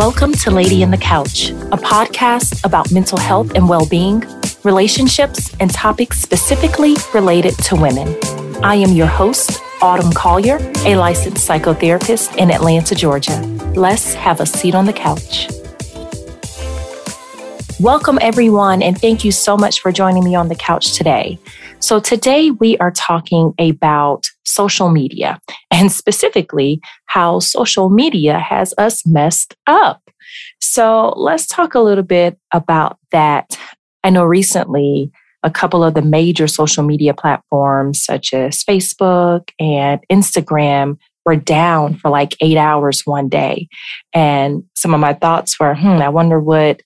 Welcome to Lady in the Couch, a podcast about mental health and well being, relationships, and topics specifically related to women. I am your host, Autumn Collier, a licensed psychotherapist in Atlanta, Georgia. Let's have a seat on the couch. Welcome, everyone, and thank you so much for joining me on the couch today. So, today we are talking about social media and specifically how social media has us messed up. So, let's talk a little bit about that. I know recently a couple of the major social media platforms, such as Facebook and Instagram, were down for like eight hours one day. And some of my thoughts were, hmm, I wonder what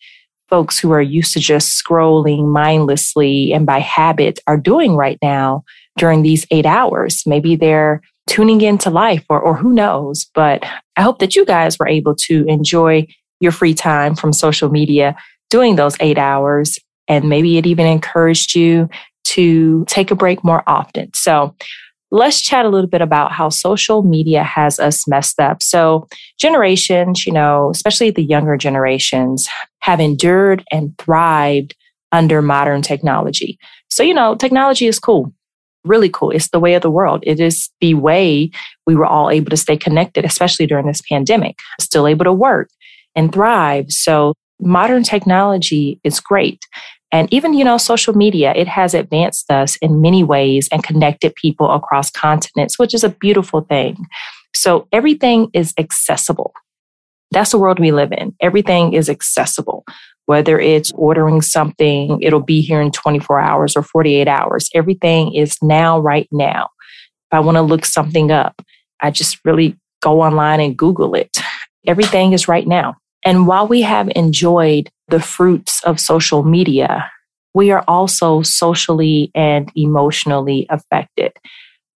folks who are used to just scrolling mindlessly and by habit are doing right now during these eight hours. Maybe they're tuning into life or, or who knows. But I hope that you guys were able to enjoy your free time from social media doing those eight hours. And maybe it even encouraged you to take a break more often. So let's chat a little bit about how social media has us messed up. So, generations, you know, especially the younger generations, have endured and thrived under modern technology. So, you know, technology is cool, really cool. It's the way of the world. It is the way we were all able to stay connected, especially during this pandemic, still able to work and thrive. So, modern technology is great. And even, you know, social media, it has advanced us in many ways and connected people across continents, which is a beautiful thing. So everything is accessible. That's the world we live in. Everything is accessible. Whether it's ordering something, it'll be here in 24 hours or 48 hours. Everything is now, right now. If I want to look something up, I just really go online and Google it. Everything is right now. And while we have enjoyed the fruits of social media, we are also socially and emotionally affected.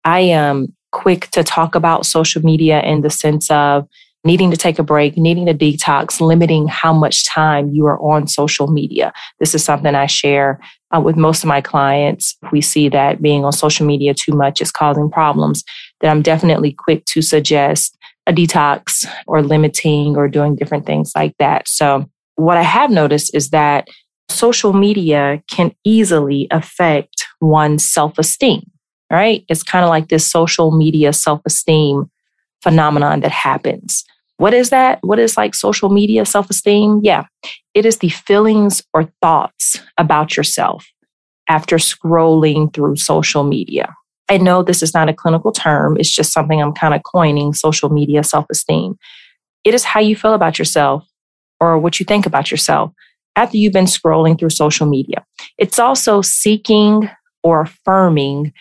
I am quick to talk about social media in the sense of needing to take a break, needing to detox, limiting how much time you are on social media. This is something I share uh, with most of my clients. We see that being on social media too much is causing problems, that I'm definitely quick to suggest a detox or limiting or doing different things like that. So, what I have noticed is that social media can easily affect one's self esteem, right? It's kind of like this social media self esteem phenomenon that happens. What is that? What is like social media self esteem? Yeah, it is the feelings or thoughts about yourself after scrolling through social media. I know this is not a clinical term, it's just something I'm kind of coining social media self esteem. It is how you feel about yourself or what you think about yourself after you've been scrolling through social media. It's also seeking or affirming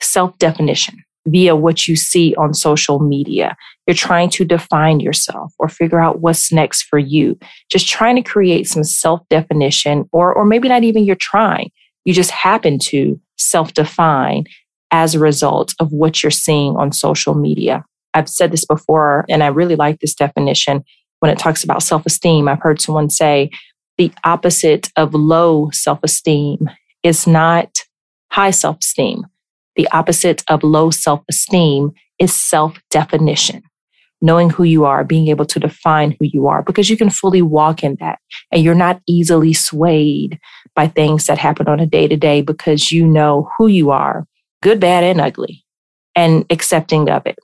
self definition via what you see on social media. You're trying to define yourself or figure out what's next for you. Just trying to create some self definition, or, or maybe not even you're trying. You just happen to self define as a result of what you're seeing on social media. I've said this before, and I really like this definition when it talks about self esteem. I've heard someone say the opposite of low self esteem is not high self esteem. The opposite of low self esteem is self definition. Knowing who you are, being able to define who you are, because you can fully walk in that and you're not easily swayed by things that happen on a day to day because you know who you are good, bad, and ugly, and accepting of it.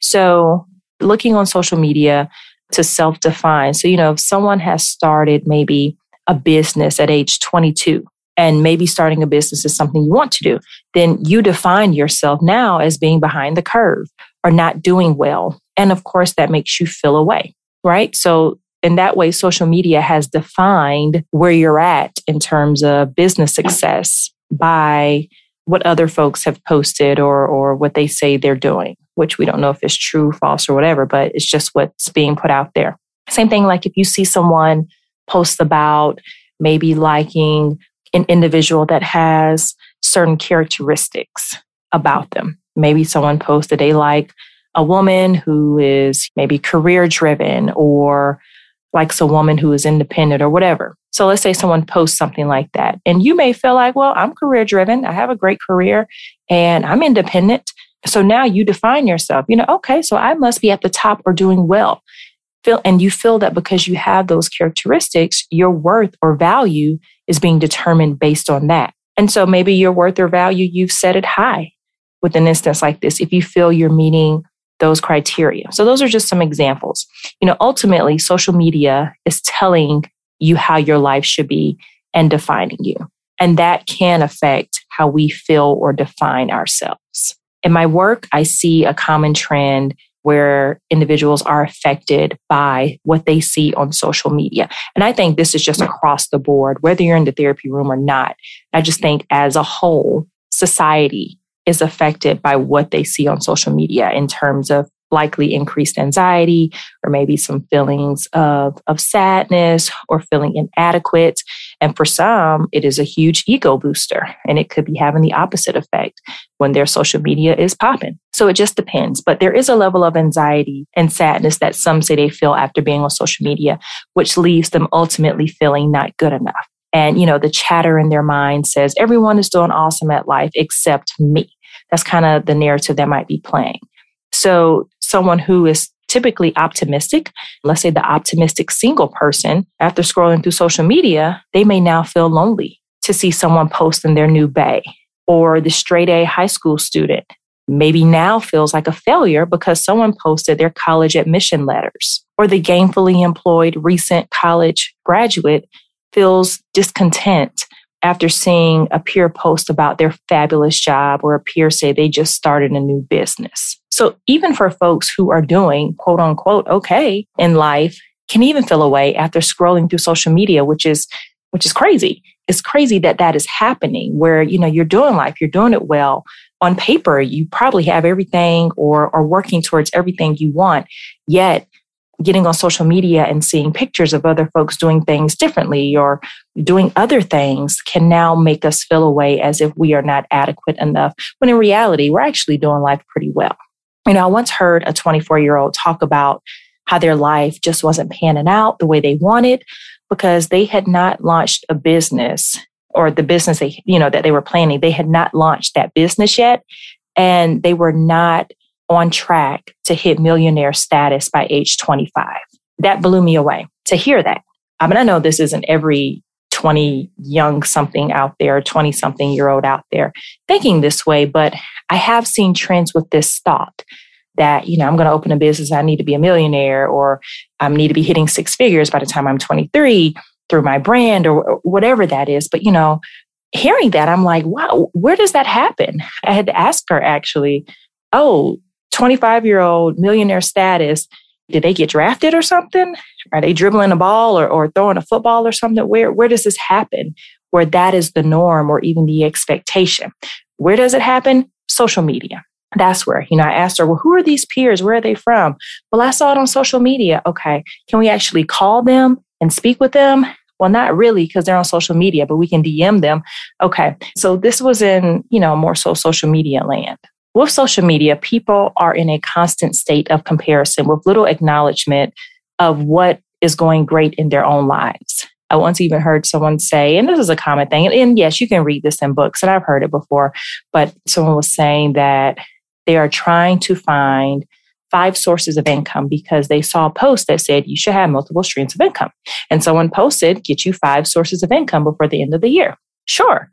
So, looking on social media to self define. So, you know, if someone has started maybe a business at age 22, and maybe starting a business is something you want to do, then you define yourself now as being behind the curve or not doing well. And of course, that makes you feel away, right? So, in that way, social media has defined where you're at in terms of business success by what other folks have posted or or what they say they're doing, which we don't know if it's true, false, or whatever, but it's just what's being put out there. Same thing like if you see someone post about maybe liking an individual that has certain characteristics about them. Maybe someone posted they like a woman who is maybe career driven or likes a woman who is independent or whatever. So let's say someone posts something like that, and you may feel like, well, I'm career driven, I have a great career, and I'm independent. So now you define yourself, you know, okay, so I must be at the top or doing well. feel and you feel that because you have those characteristics, your worth or value is being determined based on that. And so maybe your worth or value, you've set it high with an instance like this if you feel you're meeting those criteria. So those are just some examples. You know, ultimately social media is telling you how your life should be and defining you. And that can affect how we feel or define ourselves. In my work, I see a common trend where individuals are affected by what they see on social media. And I think this is just across the board, whether you're in the therapy room or not. I just think as a whole, society is affected by what they see on social media in terms of likely increased anxiety or maybe some feelings of, of sadness or feeling inadequate. And for some, it is a huge ego booster and it could be having the opposite effect when their social media is popping. So it just depends. But there is a level of anxiety and sadness that some say they feel after being on social media, which leaves them ultimately feeling not good enough. And, you know, the chatter in their mind says everyone is doing awesome at life except me. That's kind of the narrative that might be playing. So someone who is typically optimistic, let's say the optimistic single person, after scrolling through social media, they may now feel lonely to see someone posting their new bay. Or the straight A high school student maybe now feels like a failure because someone posted their college admission letters. Or the gainfully employed recent college graduate feels discontent after seeing a peer post about their fabulous job or a peer say they just started a new business. So even for folks who are doing quote unquote okay in life can even feel away after scrolling through social media, which is which is crazy. It's crazy that that is happening where you know you're doing life, you're doing it well. On paper, you probably have everything or are working towards everything you want. Yet getting on social media and seeing pictures of other folks doing things differently or doing other things can now make us feel away as if we are not adequate enough, when in reality, we're actually doing life pretty well. You know, I once heard a 24 year old talk about how their life just wasn't panning out the way they wanted because they had not launched a business or the business they, you know, that they were planning. They had not launched that business yet and they were not on track to hit millionaire status by age 25. That blew me away to hear that. I mean, I know this isn't every 20 young something out there, 20 something year old out there thinking this way, but I have seen trends with this thought that, you know, I'm going to open a business, I need to be a millionaire, or I need to be hitting six figures by the time I'm 23 through my brand or whatever that is. But, you know, hearing that, I'm like, wow, where does that happen? I had to ask her actually, oh, 25 year old millionaire status, did they get drafted or something? Are they dribbling a ball or, or throwing a football or something? Where, where does this happen? Where that is the norm or even the expectation. Where does it happen? Social media. That's where, you know, I asked her, well, who are these peers? Where are they from? Well, I saw it on social media. Okay. Can we actually call them and speak with them? Well, not really because they're on social media, but we can DM them. Okay. So this was in, you know, more so social media land. With social media, people are in a constant state of comparison with little acknowledgement of what is going great in their own lives. I once even heard someone say, and this is a common thing, and, and yes, you can read this in books, and I've heard it before, but someone was saying that they are trying to find five sources of income because they saw a post that said you should have multiple streams of income. And someone posted, get you five sources of income before the end of the year. Sure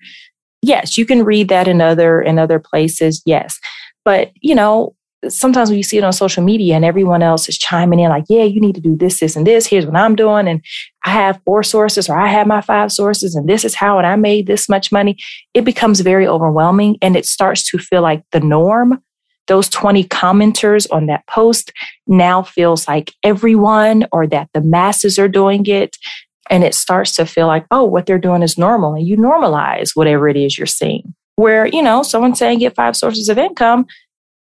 yes, you can read that in other in other places. Yes. But, you know, sometimes when you see it on social media and everyone else is chiming in like, yeah, you need to do this, this, and this. Here's what I'm doing. And I have four sources or I have my five sources and this is how and I made this much money. It becomes very overwhelming and it starts to feel like the norm. Those 20 commenters on that post now feels like everyone or that the masses are doing it. And it starts to feel like, oh, what they're doing is normal. And you normalize whatever it is you're seeing. Where, you know, someone saying get five sources of income,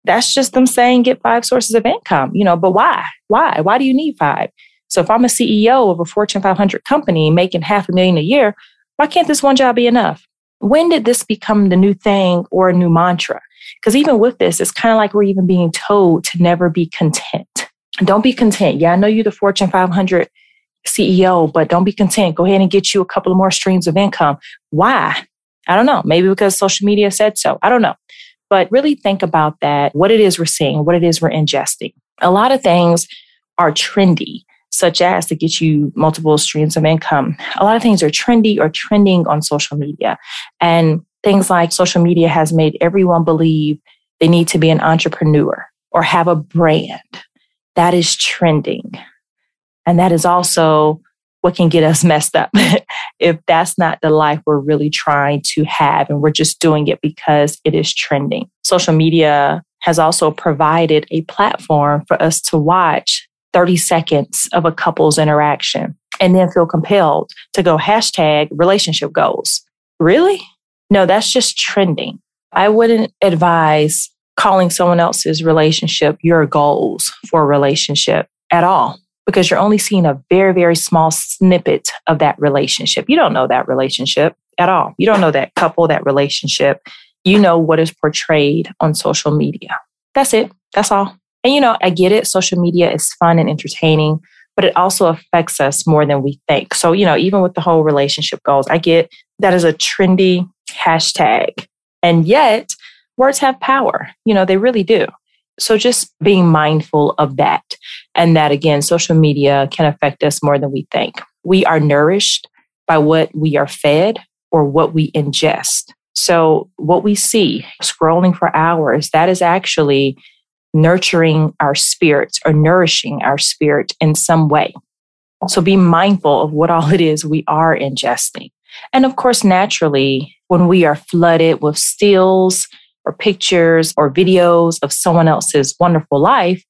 that's just them saying get five sources of income, you know, but why? Why? Why do you need five? So if I'm a CEO of a Fortune 500 company making half a million a year, why can't this one job be enough? When did this become the new thing or a new mantra? Because even with this, it's kind of like we're even being told to never be content. Don't be content. Yeah, I know you're the Fortune 500 CEO, but don't be content. Go ahead and get you a couple of more streams of income. Why? I don't know. Maybe because social media said so. I don't know. But really think about that, what it is we're seeing, what it is we're ingesting. A lot of things are trendy. such as to get you multiple streams of income. A lot of things are trendy or trending on social media. And things like social media has made everyone believe they need to be an entrepreneur or have a brand. That is trending. And that is also what can get us messed up if that's not the life we're really trying to have and we're just doing it because it is trending. Social media has also provided a platform for us to watch 30 seconds of a couple's interaction and then feel compelled to go hashtag relationship goals. Really? No, that's just trending. I wouldn't advise calling someone else's relationship your goals for a relationship at all because you're only seeing a very, very small snippet of that relationship. You don't know that relationship at all. You don't know that couple, that relationship. You know what is portrayed on social media. That's it. That's all. And you know, I get it. Social media is fun and entertaining, but it also affects us more than we think. So, you know, even with the whole relationship goals, I get that is a trendy hashtag. And yet, words have power. You know, they really do. So just being mindful of that. And that again, social media can affect us more than we think. We are nourished by what we are fed or what we ingest. So what we see scrolling for hours, that is actually nurturing our spirits or nourishing our spirit in some way. So be mindful of what all it is we are ingesting. And of course, naturally, when we are flooded with stills or pictures or videos of someone else's wonderful life,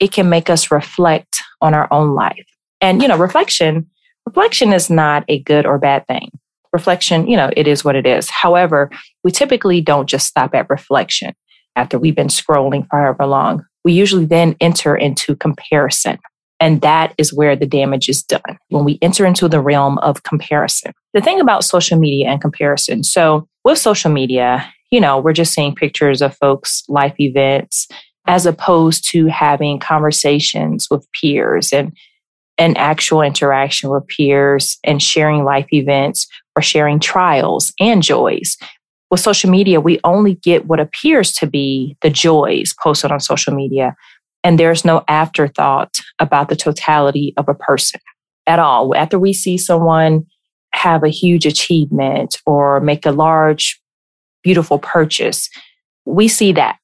it can make us reflect on our own life. And, you know, reflection, reflection is not a good or bad thing. Reflection, you know, it is what it is. However, we typically don't just stop at reflection after we've been scrolling for however long. We usually then enter into comparison. And that is where the damage is done when we enter into the realm of comparison. The thing about social media and comparison so, with social media, you know, we're just seeing pictures of folks' life events as opposed to having conversations with peers and an actual interaction with peers and sharing life events or sharing trials and joys with social media, we only get what appears to be the joys posted on social media. And there's no afterthought about the totality of a person at all. After we see someone have a huge achievement or make a large, beautiful purchase, we see that.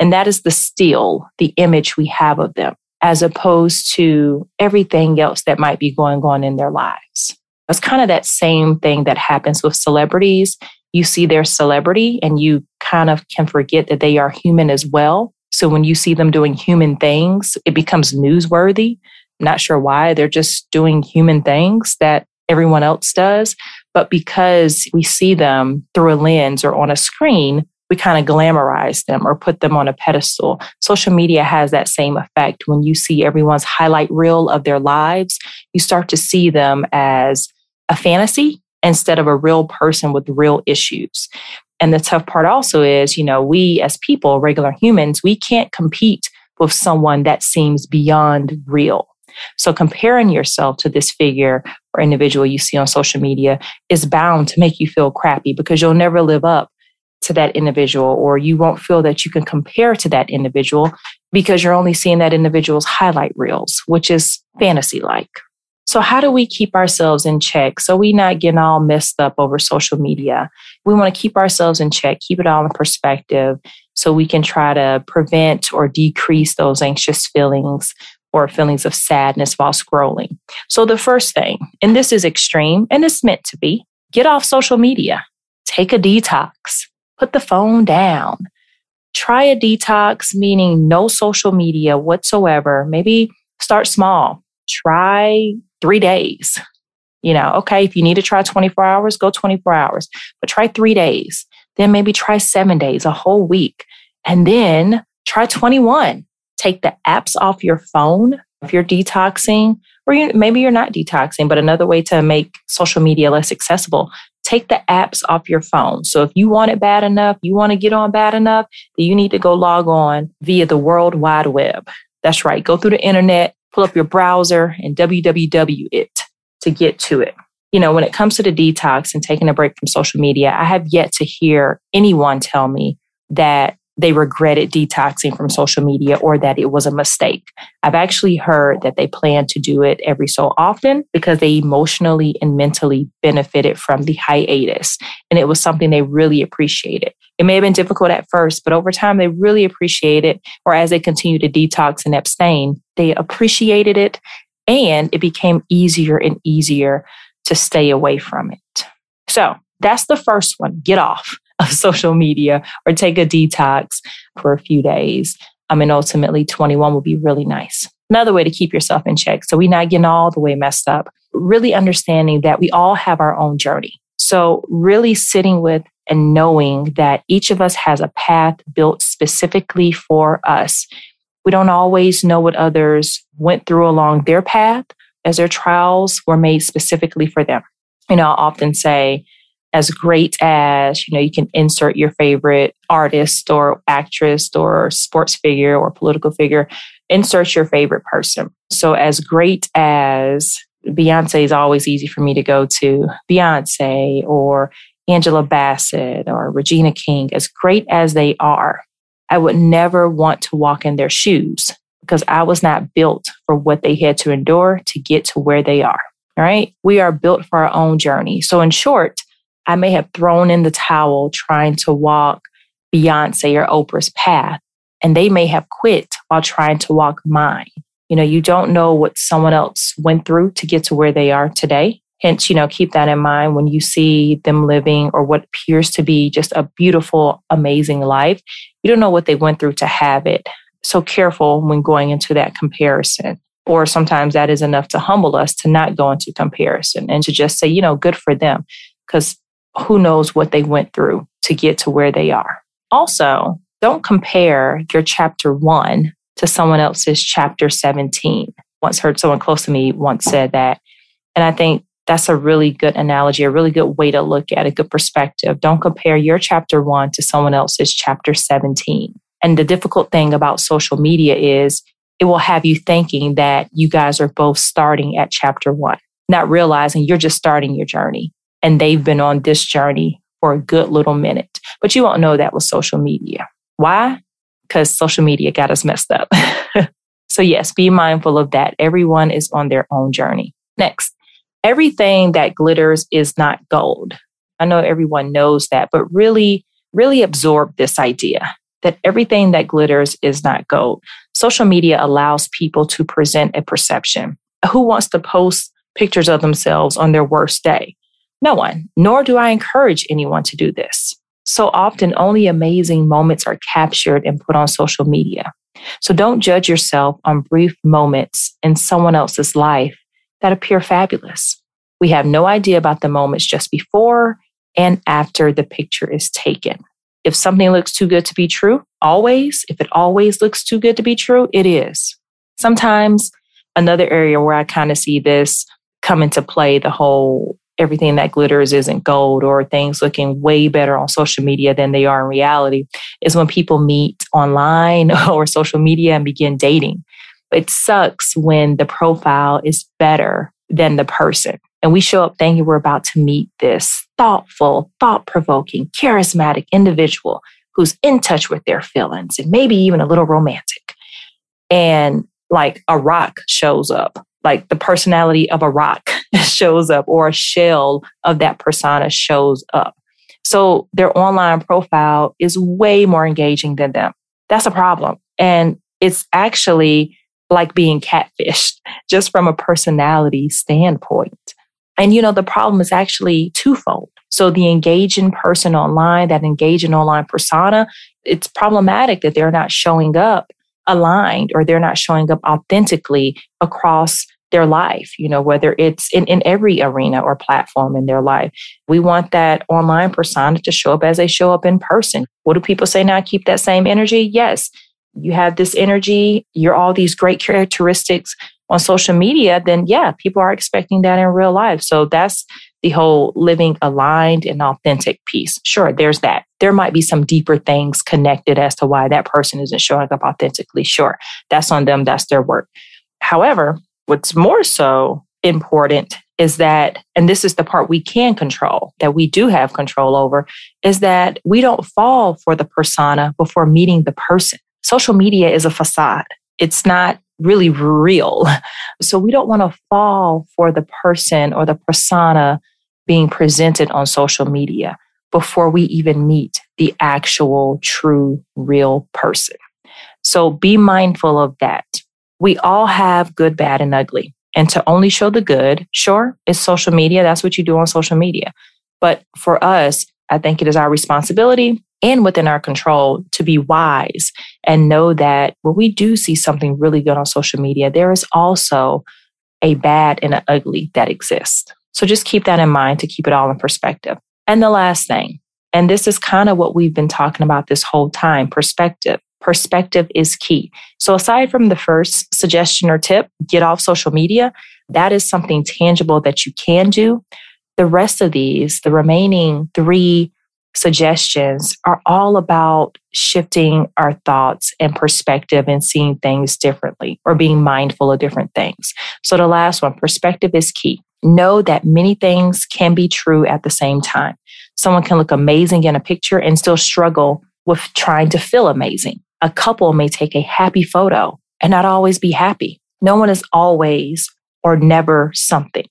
And that is the still, the image we have of them, as opposed to everything else that might be going on in their lives. It's kind of that same thing that happens with celebrities you see their celebrity and you kind of can forget that they are human as well. So when you see them doing human things, it becomes newsworthy. I'm not sure why. They're just doing human things that everyone else does. But because we see them through a lens or on a screen, we kind of glamorize them or put them on a pedestal. Social media has that same effect. When you see everyone's highlight reel of their lives, you start to see them as a fantasy instead of a real person with real issues. And the tough part also is, you know, we as people, regular humans, we can't compete with someone that seems beyond real. So comparing yourself to this figure or individual you see on social media is bound to make you feel crappy because you'll never live up to that individual or you won't feel that you can compare to that individual because you're only seeing that individual's highlight reels, which is fantasy like. So, how do we keep ourselves in check so we not getting all messed up over social media? We want to keep ourselves in check, keep it all in perspective so we can try to prevent or decrease those anxious feelings or feelings of sadness while scrolling. So, the first thing, and this is extreme and it's meant to be, get off social media, take a detox, put the phone down. Try a detox, meaning no social media whatsoever. Maybe start small. Try three days. You know, okay, if you need to try 24 hours, go 24 hours, but try three days. Then maybe try seven days, a whole week. And then try 21. Take the apps off your phone if you're detoxing, or you, maybe you're not detoxing, but another way to make social media less accessible, take the apps off your phone. So if you want it bad enough, you want to get on bad enough, then you need to go log on via the World Wide Web. That's right. Go through the internet, pull up your browser and www it to get to it. You know, when it comes to the detox and taking a break from social media, I have yet to hear anyone tell me that they regretted detoxing from social media or that it was a mistake. I've actually heard that they plan to do it every so often because they emotionally and mentally benefited from the hiatus. And it was something they really appreciated. It may have been difficult at first, but over time they really appreciated it. Or as they continue to detox and abstain, they appreciated it and it became easier and easier to stay away from it. So that's the first one get off of social media or take a detox for a few days. I mean, ultimately, 21 will be really nice. Another way to keep yourself in check. So we're not getting all the way messed up. Really understanding that we all have our own journey. So, really sitting with and knowing that each of us has a path built specifically for us. We don't always know what others went through along their path as their trials were made specifically for them. You know, I often say, as great as, you know, you can insert your favorite artist or actress or sports figure or political figure, insert your favorite person. So as great as Beyonce is always easy for me to go to Beyonce or Angela Bassett or Regina King, as great as they are, I would never want to walk in their shoes because I was not built for what they had to endure to get to where they are. All right. We are built for our own journey. So, in short, I may have thrown in the towel trying to walk Beyonce or Oprah's path, and they may have quit while trying to walk mine. You know, you don't know what someone else went through to get to where they are today. Hence, you know, keep that in mind when you see them living or what appears to be just a beautiful, amazing life. You don't know what they went through to have it. So careful when going into that comparison. Or sometimes that is enough to humble us to not go into comparison and to just say, you know, good for them. Because who knows what they went through to get to where they are. Also, don't compare your chapter one to someone else's chapter 17. Once heard someone close to me once said that. And I think that's a really good analogy, a really good way to look at a good perspective. Don't compare your chapter one to someone else's chapter 17. And the difficult thing about social media is it will have you thinking that you guys are both starting at chapter one, not realizing you're just starting your journey and they've been on this journey for a good little minute. But you won't know that with social media. Why? Because social media got us messed up. so, yes, be mindful of that. Everyone is on their own journey. Next, everything that glitters is not gold. I know everyone knows that, but really, really absorb this idea that everything that glitters is not gold. Social media allows people to present a perception. Who wants to post pictures of themselves on their worst day? No one, nor do I encourage anyone to do this. So often, only amazing moments are captured and put on social media. So don't judge yourself on brief moments in someone else's life that appear fabulous. We have no idea about the moments just before and after the picture is taken. If something looks too good to be true, always, if it always looks too good to be true, it is. Sometimes another area where I kind of see this come into play the whole everything that glitters isn't gold or things looking way better on social media than they are in reality is when people meet online or social media and begin dating. It sucks when the profile is better than the person. And we show up thinking we're about to meet this thoughtful, thought provoking, charismatic individual who's in touch with their feelings and maybe even a little romantic. And like a rock shows up like the personality of a rock shows up or a shell of that persona shows up. So their online profile is way more engaging than them. That's a problem. And it's actually like being catfished just from a personality standpoint. And you know, the problem is actually twofold. So the engaging person online, that engaging online persona, it's problematic that they're not showing up aligned or they're not showing up authentically across their life, you know, whether it's in, in every arena or platform in their life. We want that online persona to show up as they show up in person. What do people say now? Keep that same energy? Yes. You have this energy, you're all these great characteristics on social media, then yeah, people are expecting that in real life. So that's the whole living aligned and authentic piece. Sure, there's that. There might be some deeper things connected as to why that person isn't showing up authentically. Sure, that's on them, that's their work. However, What's more so important is that, and this is the part we can control, that we do have control over, is that we don't fall for the persona before meeting the person. Social media is a facade. It's not really real. So we don't want to fall for the person or the persona being presented on social media before we even meet the actual, true, real person. So be mindful of that. We all have good, bad, and ugly. And to only show the good, sure, it's social media. That's what you do on social media. But for us, I think it is our responsibility and within our control to be wise and know that when we do see something really good on social media, there is also a bad and an ugly that exists. So just keep that in mind to keep it all in perspective. And the last thing, and this is kind of what we've been talking about this whole time perspective. Perspective is key. So, aside from the first suggestion or tip, get off social media, that is something tangible that you can do. The rest of these, the remaining three suggestions are all about shifting our thoughts and perspective and seeing things differently or being mindful of different things. So the last one, perspective is key. Know that many things can be true at the same time. Someone can look amazing in a picture and still struggle with trying to feel amazing. A couple may take a happy photo and not always be happy. No one is always or never something.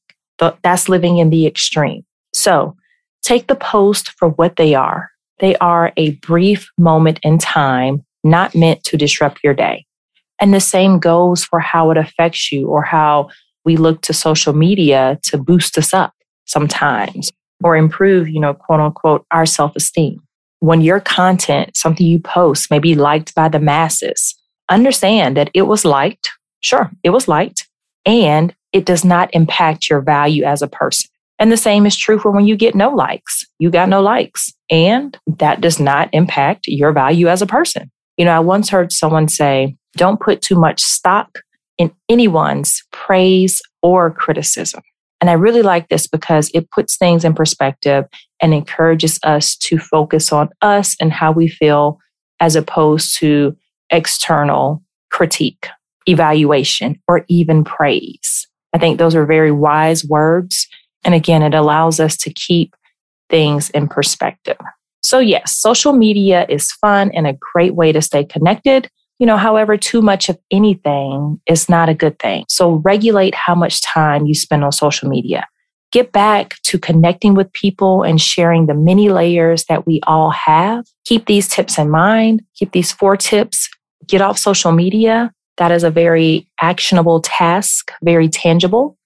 That's living in the extreme. So Take the post for what they are. They are a brief moment in time, not meant to disrupt your day. And the same goes for how it affects you or how we look to social media to boost us up sometimes or improve, you know, quote unquote, our self esteem. When your content, something you post, may be liked by the masses, understand that it was liked. Sure, it was liked and it does not impact your value as a person. And the same is true for when you get no likes. You got no likes, and that does not impact your value as a person. You know, I once heard someone say, don't put too much stock in anyone's praise or criticism. And I really like this because it puts things in perspective and encourages us to focus on us and how we feel as opposed to external critique, evaluation, or even praise. I think those are very wise words and again, it allows us to keep things in perspective. So, yes, social media is fun and a great way to stay connected. You know, however, too much of anything is not a good thing. So, regulate how much time you spend on social media. Get back to connecting with people and sharing the many layers that we all have. Keep these tips in mind. Keep these four tips. Get off social media. That is a very actionable task, very tangible.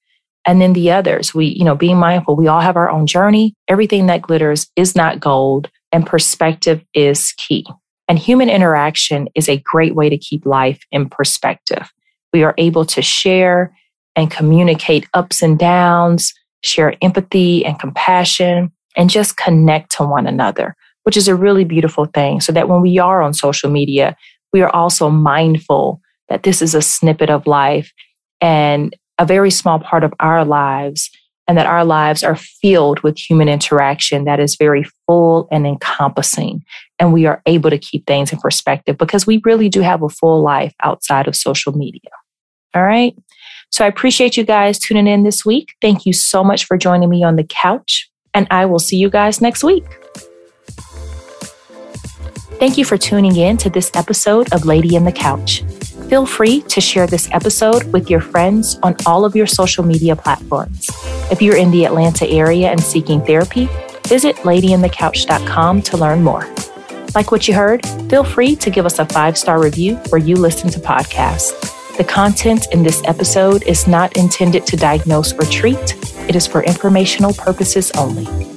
And then the others, we, you know, being mindful, we all have our own journey. Everything that glitters is not gold, and perspective is key. And human interaction is a great way to keep life in perspective. We are able to share and communicate ups and downs, share empathy and compassion, and just connect to one another, which is a really beautiful thing. So that when we are on social media, we are also mindful that this is a snippet of life and a very small part of our lives and that our lives are filled with human interaction that is very full and encompassing. And we are able to keep things in perspective because we really do have a full life outside of social media. All right. So I appreciate you guys tuning in this week. Thank you so much for joining me on the couch. And I will see you guys next week. Thank you for tuning in to this episode of Lady in the Couch. Feel free to share this episode with your friends on all of your social media platforms. If you're in the Atlanta area and seeking therapy, visit ladyinthecouch.com to learn more. Like what you heard, feel free to give us a five star review where you listen to podcasts. The content in this episode is not intended to diagnose or treat, it is for informational purposes only.